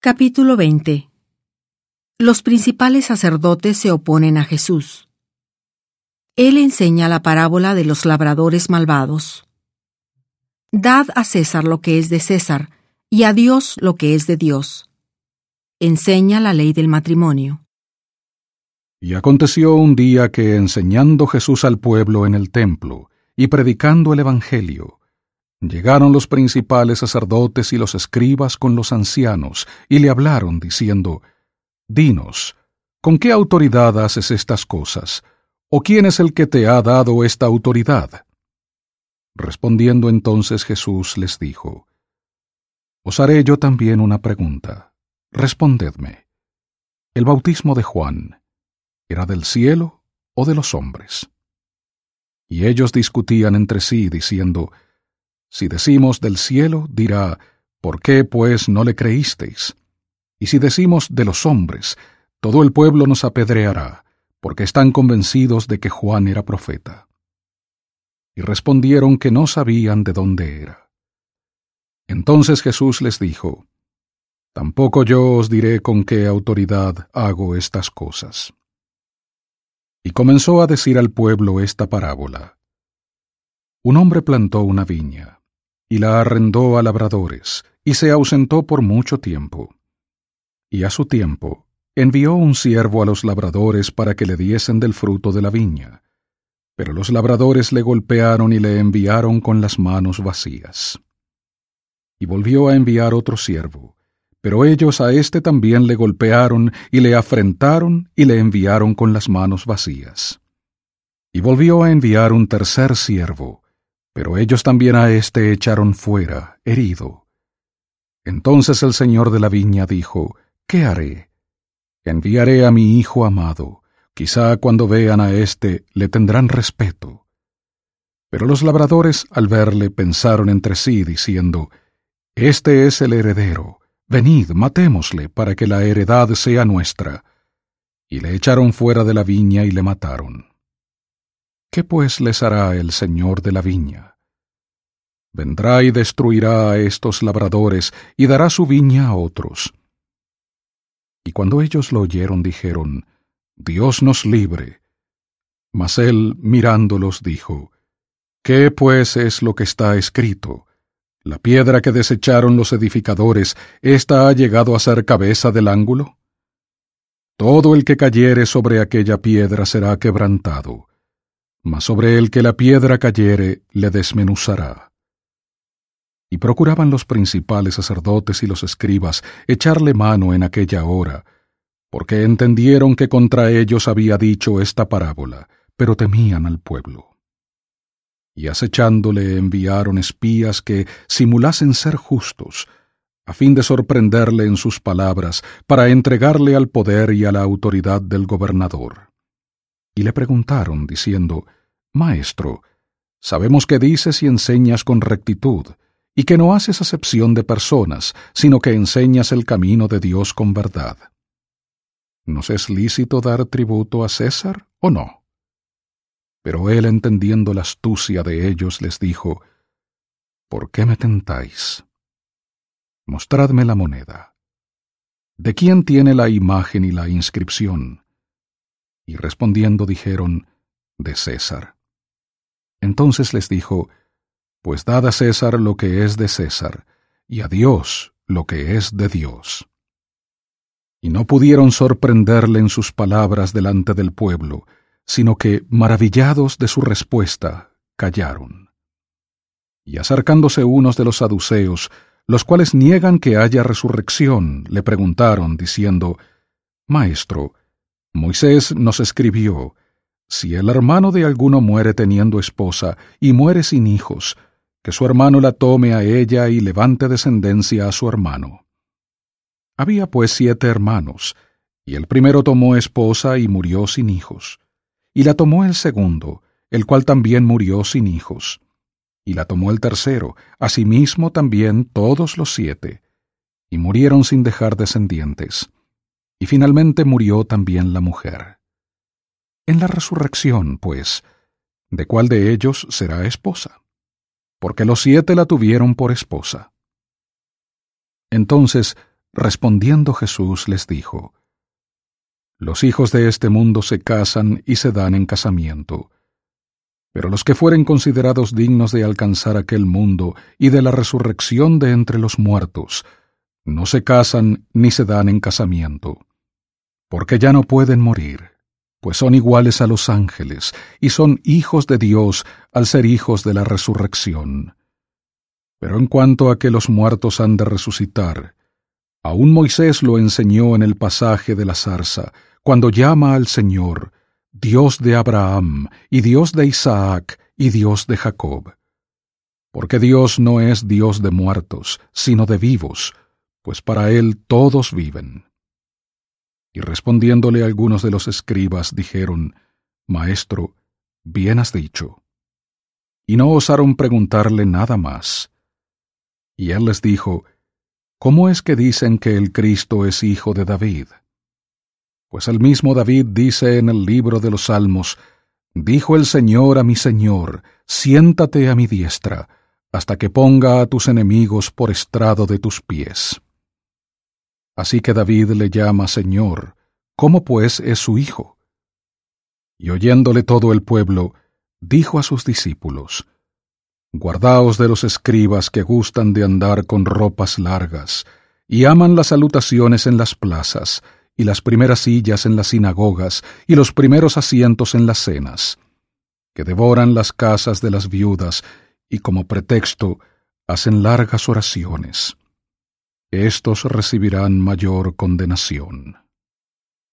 Capítulo 20 Los principales sacerdotes se oponen a Jesús. Él enseña la parábola de los labradores malvados. Dad a César lo que es de César, y a Dios lo que es de Dios. Enseña la ley del matrimonio. Y aconteció un día que, enseñando Jesús al pueblo en el templo, y predicando el Evangelio, Llegaron los principales sacerdotes y los escribas con los ancianos, y le hablaron, diciendo, Dinos, ¿con qué autoridad haces estas cosas? ¿O quién es el que te ha dado esta autoridad? Respondiendo entonces Jesús les dijo, Os haré yo también una pregunta. Respondedme. ¿El bautismo de Juan era del cielo o de los hombres? Y ellos discutían entre sí, diciendo, si decimos del cielo, dirá, ¿por qué pues no le creísteis? Y si decimos de los hombres, todo el pueblo nos apedreará, porque están convencidos de que Juan era profeta. Y respondieron que no sabían de dónde era. Entonces Jesús les dijo, Tampoco yo os diré con qué autoridad hago estas cosas. Y comenzó a decir al pueblo esta parábola. Un hombre plantó una viña y la arrendó a labradores, y se ausentó por mucho tiempo. Y a su tiempo envió un siervo a los labradores para que le diesen del fruto de la viña. Pero los labradores le golpearon y le enviaron con las manos vacías. Y volvió a enviar otro siervo, pero ellos a éste también le golpearon y le afrentaron y le enviaron con las manos vacías. Y volvió a enviar un tercer siervo, pero ellos también a éste echaron fuera, herido. Entonces el señor de la viña dijo, ¿Qué haré? Enviaré a mi hijo amado, quizá cuando vean a éste le tendrán respeto. Pero los labradores al verle pensaron entre sí, diciendo, Este es el heredero, venid, matémosle, para que la heredad sea nuestra. Y le echaron fuera de la viña y le mataron. ¿Qué pues les hará el señor de la viña? Vendrá y destruirá a estos labradores y dará su viña a otros. Y cuando ellos lo oyeron dijeron, Dios nos libre. Mas él, mirándolos, dijo, ¿Qué pues es lo que está escrito? La piedra que desecharon los edificadores, ¿ésta ha llegado a ser cabeza del ángulo? Todo el que cayere sobre aquella piedra será quebrantado mas sobre el que la piedra cayere le desmenuzará. Y procuraban los principales sacerdotes y los escribas echarle mano en aquella hora, porque entendieron que contra ellos había dicho esta parábola, pero temían al pueblo. Y acechándole enviaron espías que simulasen ser justos, a fin de sorprenderle en sus palabras, para entregarle al poder y a la autoridad del gobernador. Y le preguntaron, diciendo, Maestro, sabemos que dices y enseñas con rectitud, y que no haces acepción de personas, sino que enseñas el camino de Dios con verdad. ¿Nos es lícito dar tributo a César o no? Pero él, entendiendo la astucia de ellos, les dijo, ¿Por qué me tentáis? Mostradme la moneda. ¿De quién tiene la imagen y la inscripción? Y respondiendo dijeron, de César. Entonces les dijo, Pues dad a César lo que es de César, y a Dios lo que es de Dios. Y no pudieron sorprenderle en sus palabras delante del pueblo, sino que, maravillados de su respuesta, callaron. Y acercándose unos de los saduceos, los cuales niegan que haya resurrección, le preguntaron, diciendo, Maestro, Moisés nos escribió, si el hermano de alguno muere teniendo esposa y muere sin hijos, que su hermano la tome a ella y levante descendencia a su hermano. Había pues siete hermanos, y el primero tomó esposa y murió sin hijos, y la tomó el segundo, el cual también murió sin hijos, y la tomó el tercero, asimismo también todos los siete, y murieron sin dejar descendientes, y finalmente murió también la mujer. En la resurrección, pues, ¿de cuál de ellos será esposa? Porque los siete la tuvieron por esposa. Entonces Respondiendo Jesús les dijo, Los hijos de este mundo se casan y se dan en casamiento, pero los que fueren considerados dignos de alcanzar aquel mundo y de la resurrección de entre los muertos, no se casan ni se dan en casamiento, porque ya no pueden morir, pues son iguales a los ángeles y son hijos de Dios al ser hijos de la resurrección. Pero en cuanto a que los muertos han de resucitar, Aún Moisés lo enseñó en el pasaje de la zarza, cuando llama al Señor, Dios de Abraham, y Dios de Isaac, y Dios de Jacob. Porque Dios no es Dios de muertos, sino de vivos, pues para Él todos viven. Y respondiéndole algunos de los escribas dijeron, Maestro, bien has dicho. Y no osaron preguntarle nada más. Y él les dijo, ¿Cómo es que dicen que el Cristo es hijo de David? Pues el mismo David dice en el libro de los Salmos, Dijo el Señor a mi Señor, siéntate a mi diestra, hasta que ponga a tus enemigos por estrado de tus pies. Así que David le llama Señor, ¿cómo pues es su hijo? Y oyéndole todo el pueblo, dijo a sus discípulos, Guardaos de los escribas que gustan de andar con ropas largas, y aman las salutaciones en las plazas, y las primeras sillas en las sinagogas, y los primeros asientos en las cenas, que devoran las casas de las viudas, y como pretexto hacen largas oraciones. Estos recibirán mayor condenación.